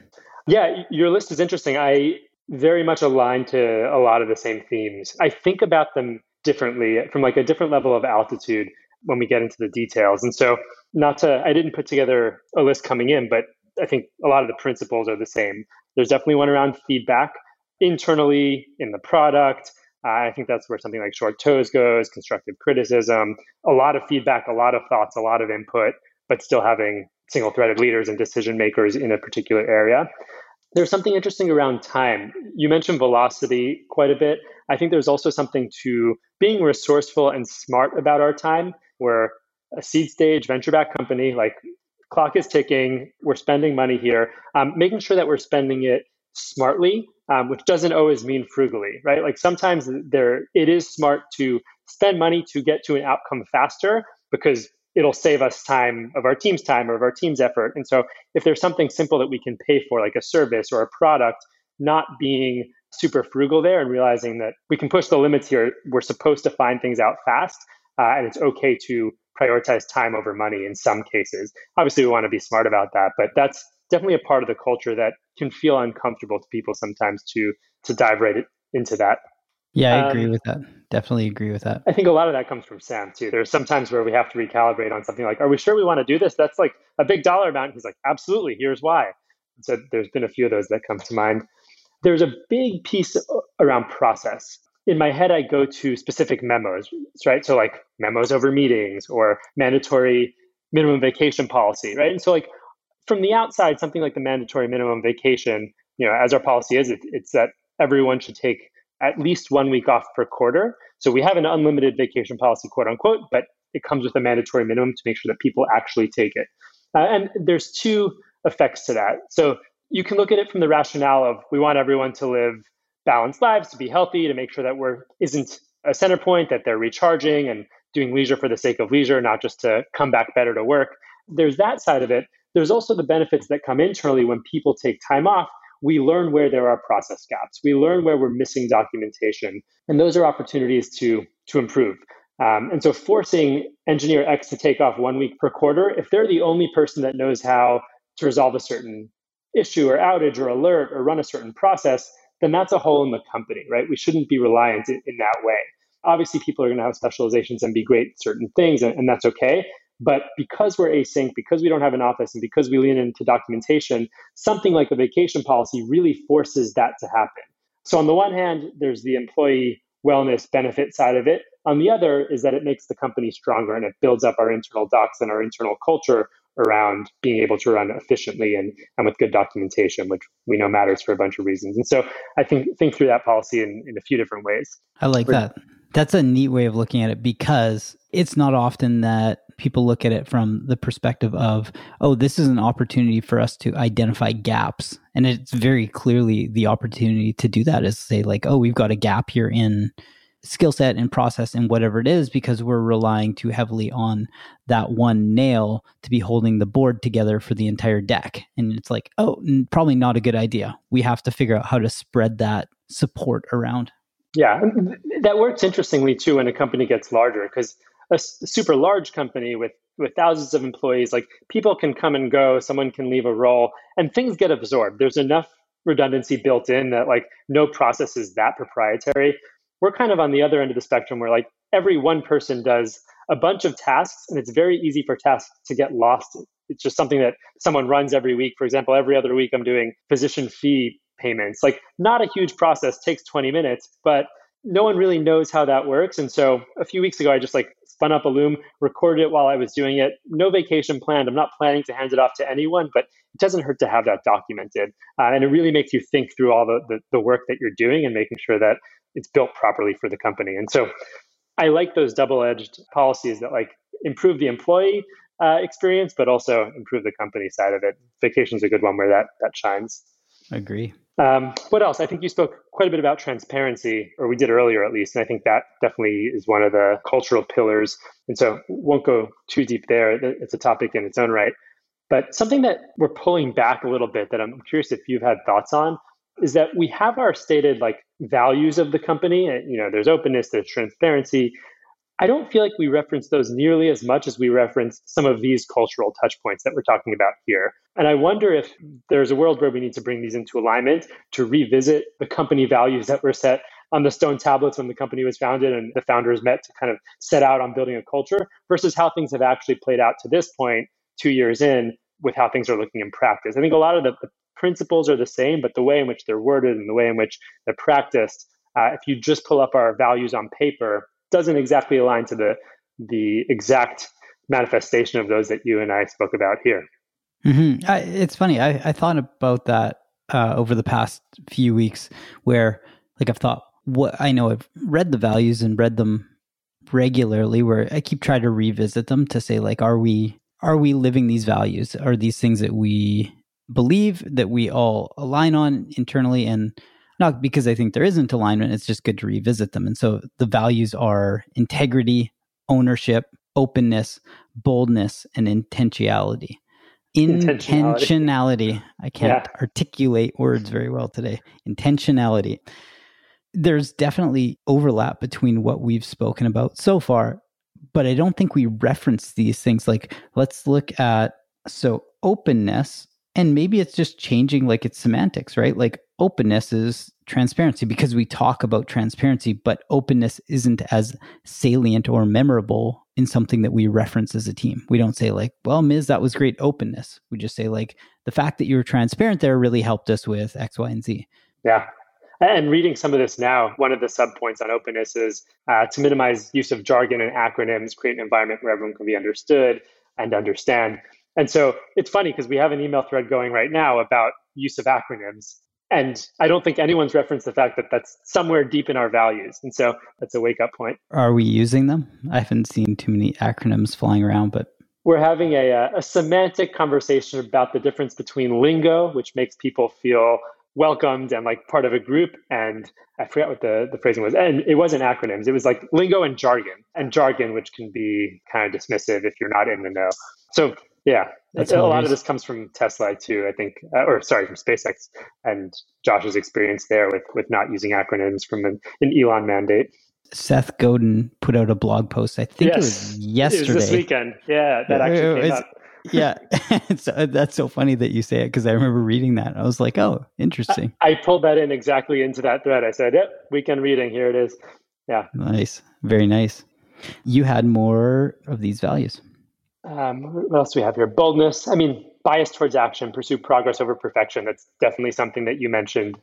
Yeah, your list is interesting. I very much aligned to a lot of the same themes. I think about them differently from like a different level of altitude when we get into the details. And so, not to, I didn't put together a list coming in, but I think a lot of the principles are the same. There's definitely one around feedback internally in the product. I think that's where something like short toes goes, constructive criticism, a lot of feedback, a lot of thoughts, a lot of input, but still having single threaded leaders and decision makers in a particular area. There's something interesting around time. You mentioned velocity quite a bit. I think there's also something to being resourceful and smart about our time. We're a seed stage venture back company, like clock is ticking, we're spending money here, um, making sure that we're spending it smartly, um, which doesn't always mean frugally, right? Like sometimes there it is smart to spend money to get to an outcome faster because it'll save us time of our team's time or of our team's effort. And so if there's something simple that we can pay for, like a service or a product, not being super frugal there and realizing that we can push the limits here. We're supposed to find things out fast, uh, and it's okay to prioritize time over money in some cases. Obviously, we want to be smart about that, but that's definitely a part of the culture that can feel uncomfortable to people sometimes to to dive right into that. Yeah, I agree um, with that. Definitely agree with that. I think a lot of that comes from Sam too. There's sometimes where we have to recalibrate on something like, "Are we sure we want to do this?" That's like a big dollar amount. He's like, "Absolutely. Here's why." So there's been a few of those that come to mind. There's a big piece around process. In my head, I go to specific memos, right? So like memos over meetings or mandatory minimum vacation policy, right? And so like from the outside, something like the mandatory minimum vacation, you know, as our policy is, it, it's that everyone should take at least one week off per quarter. So we have an unlimited vacation policy, quote unquote, but it comes with a mandatory minimum to make sure that people actually take it. Uh, and there's two effects to that. So you can look at it from the rationale of we want everyone to live balanced lives, to be healthy, to make sure that work isn't a center point, that they're recharging and doing leisure for the sake of leisure, not just to come back better to work. There's that side of it. There's also the benefits that come internally when people take time off we learn where there are process gaps. We learn where we're missing documentation, and those are opportunities to to improve. Um, and so, forcing engineer X to take off one week per quarter, if they're the only person that knows how to resolve a certain issue or outage or alert or run a certain process, then that's a hole in the company, right? We shouldn't be reliant in, in that way. Obviously, people are going to have specializations and be great at certain things, and, and that's okay. But because we're async, because we don't have an office, and because we lean into documentation, something like a vacation policy really forces that to happen. So, on the one hand, there's the employee wellness benefit side of it. On the other is that it makes the company stronger and it builds up our internal docs and our internal culture around being able to run efficiently and, and with good documentation, which we know matters for a bunch of reasons. And so I think think through that policy in, in a few different ways. I like that. That's a neat way of looking at it because it's not often that people look at it from the perspective of, oh, this is an opportunity for us to identify gaps. And it's very clearly the opportunity to do that is say, like, oh, we've got a gap here in skill set and process and whatever it is because we're relying too heavily on that one nail to be holding the board together for the entire deck. And it's like, oh, probably not a good idea. We have to figure out how to spread that support around. Yeah, that works interestingly too when a company gets larger because a super large company with with thousands of employees, like people can come and go, someone can leave a role, and things get absorbed. There's enough redundancy built in that like no process is that proprietary. We're kind of on the other end of the spectrum where like every one person does a bunch of tasks and it's very easy for tasks to get lost. It's just something that someone runs every week. For example, every other week I'm doing physician fee payments. Like not a huge process, takes 20 minutes, but no one really knows how that works. And so a few weeks ago I just like spun up a loom, recorded it while I was doing it. No vacation planned. I'm not planning to hand it off to anyone, but it doesn't hurt to have that documented. Uh, and it really makes you think through all the, the, the work that you're doing and making sure that it's built properly for the company. And so I like those double-edged policies that like improve the employee uh, experience, but also improve the company side of it. Vacation's is a good one where that that shines. Agree. Um, what else? I think you spoke quite a bit about transparency, or we did earlier at least, and I think that definitely is one of the cultural pillars. And so won't go too deep there. It's a topic in its own right. But something that we're pulling back a little bit that I'm curious if you've had thoughts on is that we have our stated like values of the company. And you know, there's openness, there's transparency, I don't feel like we reference those nearly as much as we reference some of these cultural touch points that we're talking about here. And I wonder if there's a world where we need to bring these into alignment to revisit the company values that were set on the stone tablets when the company was founded and the founders met to kind of set out on building a culture versus how things have actually played out to this point, two years in, with how things are looking in practice. I think a lot of the, the principles are the same, but the way in which they're worded and the way in which they're practiced, uh, if you just pull up our values on paper, doesn't exactly align to the the exact manifestation of those that you and I spoke about here. Mm-hmm. I, it's funny. I, I thought about that uh, over the past few weeks, where like I've thought, what I know I've read the values and read them regularly, where I keep trying to revisit them to say like, are we are we living these values? Are these things that we believe that we all align on internally and not because I think there isn't alignment, it's just good to revisit them. And so the values are integrity, ownership, openness, boldness, and intentionality. Intentionality. intentionality. I can't yeah. articulate words very well today. Intentionality. There's definitely overlap between what we've spoken about so far, but I don't think we reference these things. Like, let's look at so openness, and maybe it's just changing like it's semantics, right? Like, openness is transparency because we talk about transparency, but openness isn't as salient or memorable in something that we reference as a team. We don't say, like, well, Miz, that was great openness. We just say, like, the fact that you were transparent there really helped us with X, Y, and Z. Yeah. And reading some of this now, one of the subpoints on openness is uh, to minimize use of jargon and acronyms, create an environment where everyone can be understood and understand. And so it's funny because we have an email thread going right now about use of acronyms and I don't think anyone's referenced the fact that that's somewhere deep in our values. And so that's a wake up point. Are we using them? I haven't seen too many acronyms flying around, but. We're having a, uh, a semantic conversation about the difference between lingo, which makes people feel welcomed and like part of a group. And I forgot what the, the phrasing was. And it wasn't acronyms, it was like lingo and jargon, and jargon, which can be kind of dismissive if you're not in the know. So yeah, That's a lot of this comes from Tesla too. I think, uh, or sorry, from SpaceX and Josh's experience there with with not using acronyms from an, an Elon mandate. Seth Godin put out a blog post. I think yes. it was yesterday. It was this weekend. Yeah, that actually came up. yeah, so uh, that's so funny that you say it because I remember reading that. I was like, oh, interesting. I, I pulled that in exactly into that thread. I said, yep, weekend reading. Here it is. Yeah. Nice. Very nice. You had more of these values. Um, what else do we have here? Boldness. I mean, bias towards action, pursue progress over perfection. That's definitely something that you mentioned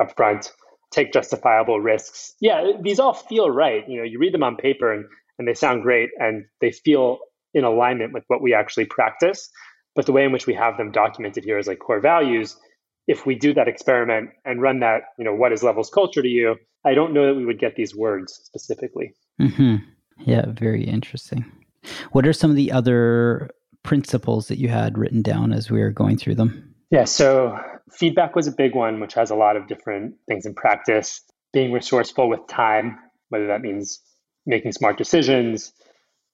up front. Take justifiable risks. Yeah, these all feel right. You know, you read them on paper and, and they sound great and they feel in alignment with what we actually practice. But the way in which we have them documented here as like core values, if we do that experiment and run that, you know, what is levels culture to you, I don't know that we would get these words specifically. Mm-hmm. Yeah, very interesting. What are some of the other principles that you had written down as we were going through them? Yeah, so feedback was a big one, which has a lot of different things in practice. Being resourceful with time, whether that means making smart decisions,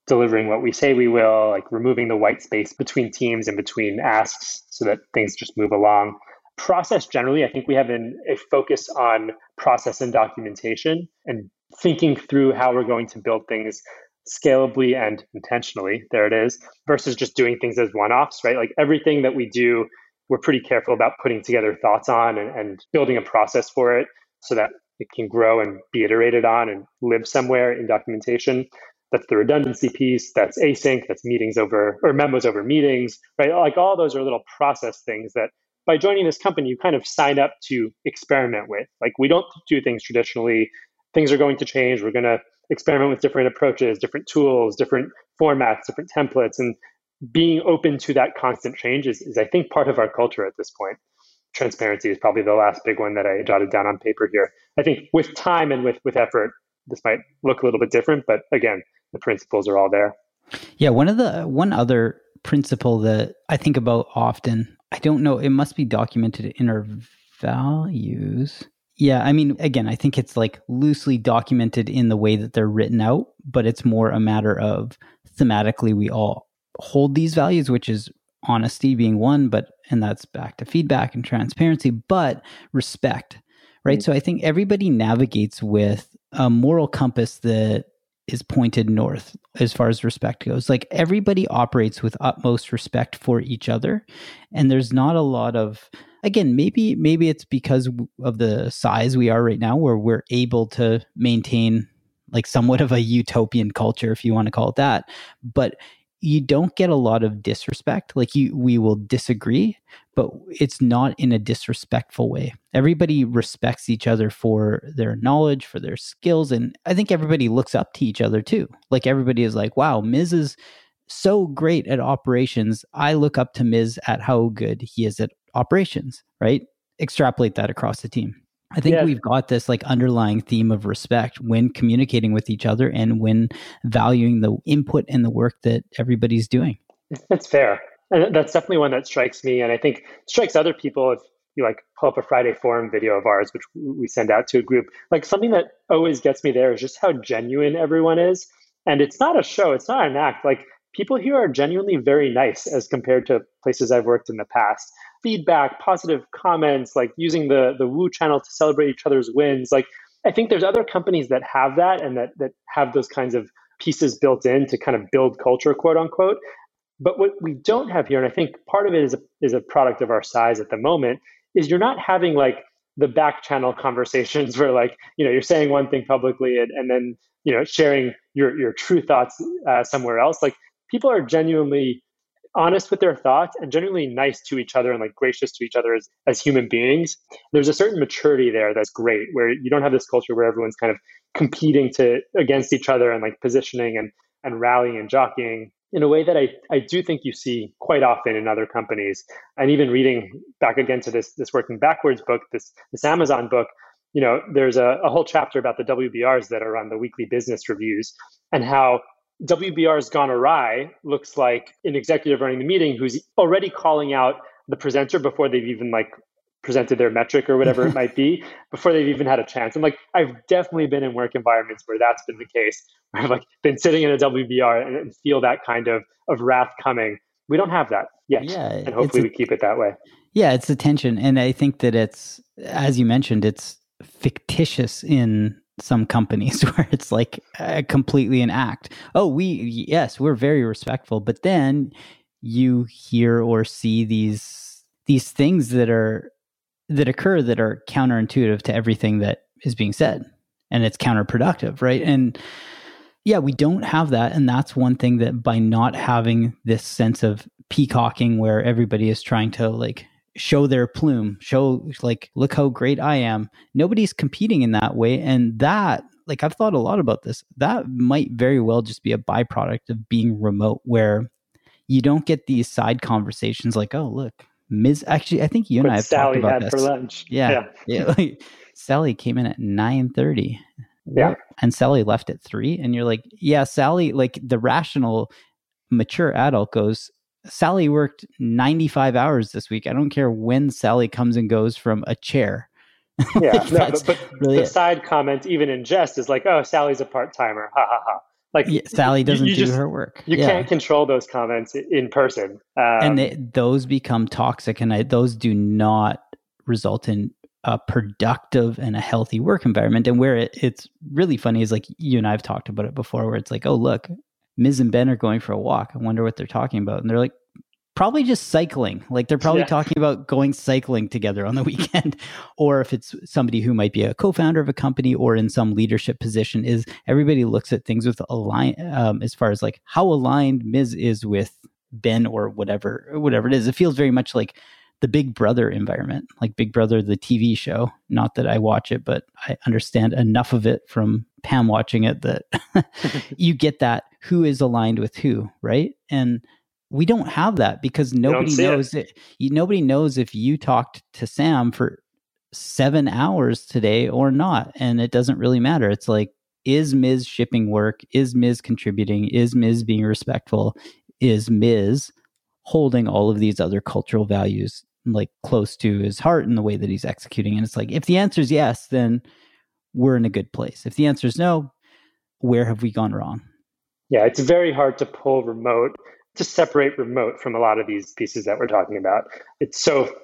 delivering what we say we will, like removing the white space between teams and between asks so that things just move along. Process generally, I think we have an, a focus on process and documentation and thinking through how we're going to build things scalably and intentionally. There it is, versus just doing things as one offs, right? Like everything that we do, we're pretty careful about putting together thoughts on and, and building a process for it so that it can grow and be iterated on and live somewhere in documentation. That's the redundancy piece. That's async. That's meetings over or memos over meetings, right? Like all those are little process things that by joining this company, you kind of sign up to experiment with. Like we don't do things traditionally. Things are going to change. We're going to experiment with different approaches, different tools, different formats, different templates, and being open to that constant change is, is I think, part of our culture at this point. Transparency is probably the last big one that I jotted down on paper here. I think with time and with with effort, this might look a little bit different, but again, the principles are all there. Yeah, one of the one other principle that I think about often, I don't know, it must be documented in our values. Yeah, I mean, again, I think it's like loosely documented in the way that they're written out, but it's more a matter of thematically we all hold these values, which is honesty being one, but and that's back to feedback and transparency, but respect, right? Mm-hmm. So I think everybody navigates with a moral compass that is pointed north as far as respect goes. Like everybody operates with utmost respect for each other, and there's not a lot of again maybe maybe it's because of the size we are right now where we're able to maintain like somewhat of a utopian culture if you want to call it that. But you don't get a lot of disrespect. Like you we will disagree but it's not in a disrespectful way. Everybody respects each other for their knowledge for their skills and i think everybody looks up to each other too. Like everybody is like wow miz is so great at operations. I look up to miz at how good he is at operations right extrapolate that across the team I think yeah. we've got this like underlying theme of respect when communicating with each other and when valuing the input and the work that everybody's doing. That's fair. And that's definitely one that strikes me and I think strikes other people if you like pull up a Friday forum video of ours, which we send out to a group. Like something that always gets me there is just how genuine everyone is. And it's not a show, it's not an act. Like people here are genuinely very nice as compared to places I've worked in the past feedback, positive comments, like using the the Woo channel to celebrate each other's wins. Like I think there's other companies that have that and that that have those kinds of pieces built in to kind of build culture, quote unquote. But what we don't have here, and I think part of it is a, is a product of our size at the moment, is you're not having like the back channel conversations where like you know you're saying one thing publicly and, and then you know sharing your your true thoughts uh, somewhere else. Like people are genuinely honest with their thoughts and generally nice to each other and like gracious to each other as, as human beings there's a certain maturity there that's great where you don't have this culture where everyone's kind of competing to against each other and like positioning and and rallying and jockeying in a way that I, I do think you see quite often in other companies. And even reading back again to this this working backwards book, this this Amazon book, you know, there's a, a whole chapter about the WBRs that are on the weekly business reviews and how WBR's gone awry looks like an executive running the meeting who's already calling out the presenter before they've even like presented their metric or whatever it might be before they've even had a chance. I'm like, I've definitely been in work environments where that's been the case. Where I've like been sitting in a WBR and, and feel that kind of of wrath coming. We don't have that yet, yeah, and hopefully a, we keep it that way. Yeah, it's the tension, and I think that it's as you mentioned, it's fictitious in some companies where it's like uh, completely an act. Oh, we yes, we're very respectful, but then you hear or see these these things that are that occur that are counterintuitive to everything that is being said and it's counterproductive, right? And yeah, we don't have that and that's one thing that by not having this sense of peacocking where everybody is trying to like show their plume, show like, look how great I am. Nobody's competing in that way. And that, like, I've thought a lot about this. That might very well just be a byproduct of being remote, where you don't get these side conversations like, oh, look, Miz. Actually, I think you and what I have Sally talked about had this. for lunch. Yeah, yeah. yeah like, Sally came in at nine thirty. Yeah, and Sally left at three, and you're like, yeah, Sally. Like the rational, mature adult goes, Sally worked 95 hours this week. I don't care when Sally comes and goes from a chair. Yeah, no, but, but really the it. side comment, even in jest, is like, "Oh, Sally's a part timer." Ha ha ha. Like yeah, Sally doesn't you, you do just, her work. You yeah. can't control those comments in person, um, and they, those become toxic, and I, those do not result in a productive and a healthy work environment. And where it, it's really funny is like you and I have talked about it before, where it's like, "Oh, look, Miz and Ben are going for a walk. I wonder what they're talking about. And they're like, probably just cycling. Like they're probably yeah. talking about going cycling together on the weekend. or if it's somebody who might be a co-founder of a company or in some leadership position, is everybody looks at things with align um, as far as like how aligned Miz is with Ben or whatever, whatever it is. It feels very much like the Big Brother environment, like Big Brother, the TV show. Not that I watch it, but I understand enough of it from Pam watching it that you get that who is aligned with who, right? And we don't have that because nobody knows it. it. Nobody knows if you talked to Sam for seven hours today or not, and it doesn't really matter. It's like, is Miz shipping work? Is Miz contributing? Is Miz being respectful? Is Miz holding all of these other cultural values like close to his heart in the way that he's executing? And it's like, if the answer is yes, then we're in a good place. If the answer is no, where have we gone wrong? Yeah, it's very hard to pull remote, to separate remote from a lot of these pieces that we're talking about. It's so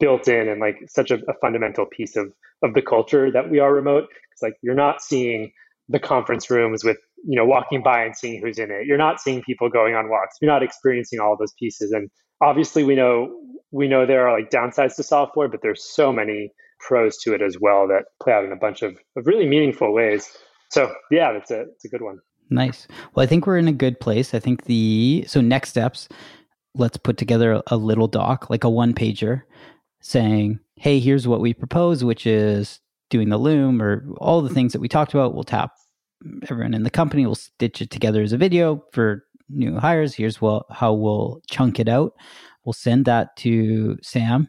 built in and like such a, a fundamental piece of of the culture that we are remote. It's like you're not seeing the conference rooms with you know walking by and seeing who's in it. You're not seeing people going on walks. You're not experiencing all those pieces. And obviously, we know we know there are like downsides to software, but there's so many pros to it as well that play out in a bunch of, of really meaningful ways. So yeah, it's a it's a good one. Nice. Well, I think we're in a good place. I think the so next steps, let's put together a little doc, like a one pager, saying, "Hey, here's what we propose," which is doing the loom or all the things that we talked about. We'll tap everyone in the company. We'll stitch it together as a video for new hires. Here's what how we'll chunk it out. We'll send that to Sam,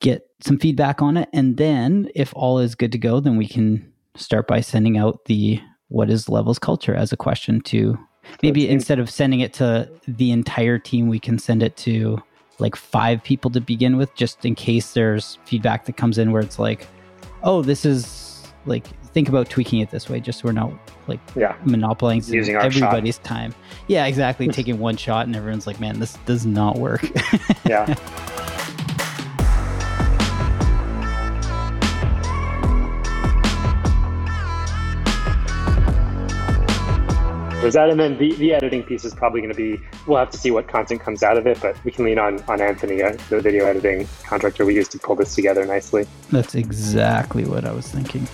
get some feedback on it, and then if all is good to go, then we can start by sending out the what is levels culture as a question to maybe instead of sending it to the entire team, we can send it to like five people to begin with, just in case there's feedback that comes in where it's like, oh, this is like think about tweaking it this way, just so we're not like yeah. monopolizing Using everybody's shot. time. Yeah, exactly. Taking one shot and everyone's like, man, this does not work. yeah. There's that, and then the, the editing piece is probably going to be. We'll have to see what content comes out of it, but we can lean on on Anthony, uh, the video editing contractor we used to pull this together nicely. That's exactly what I was thinking.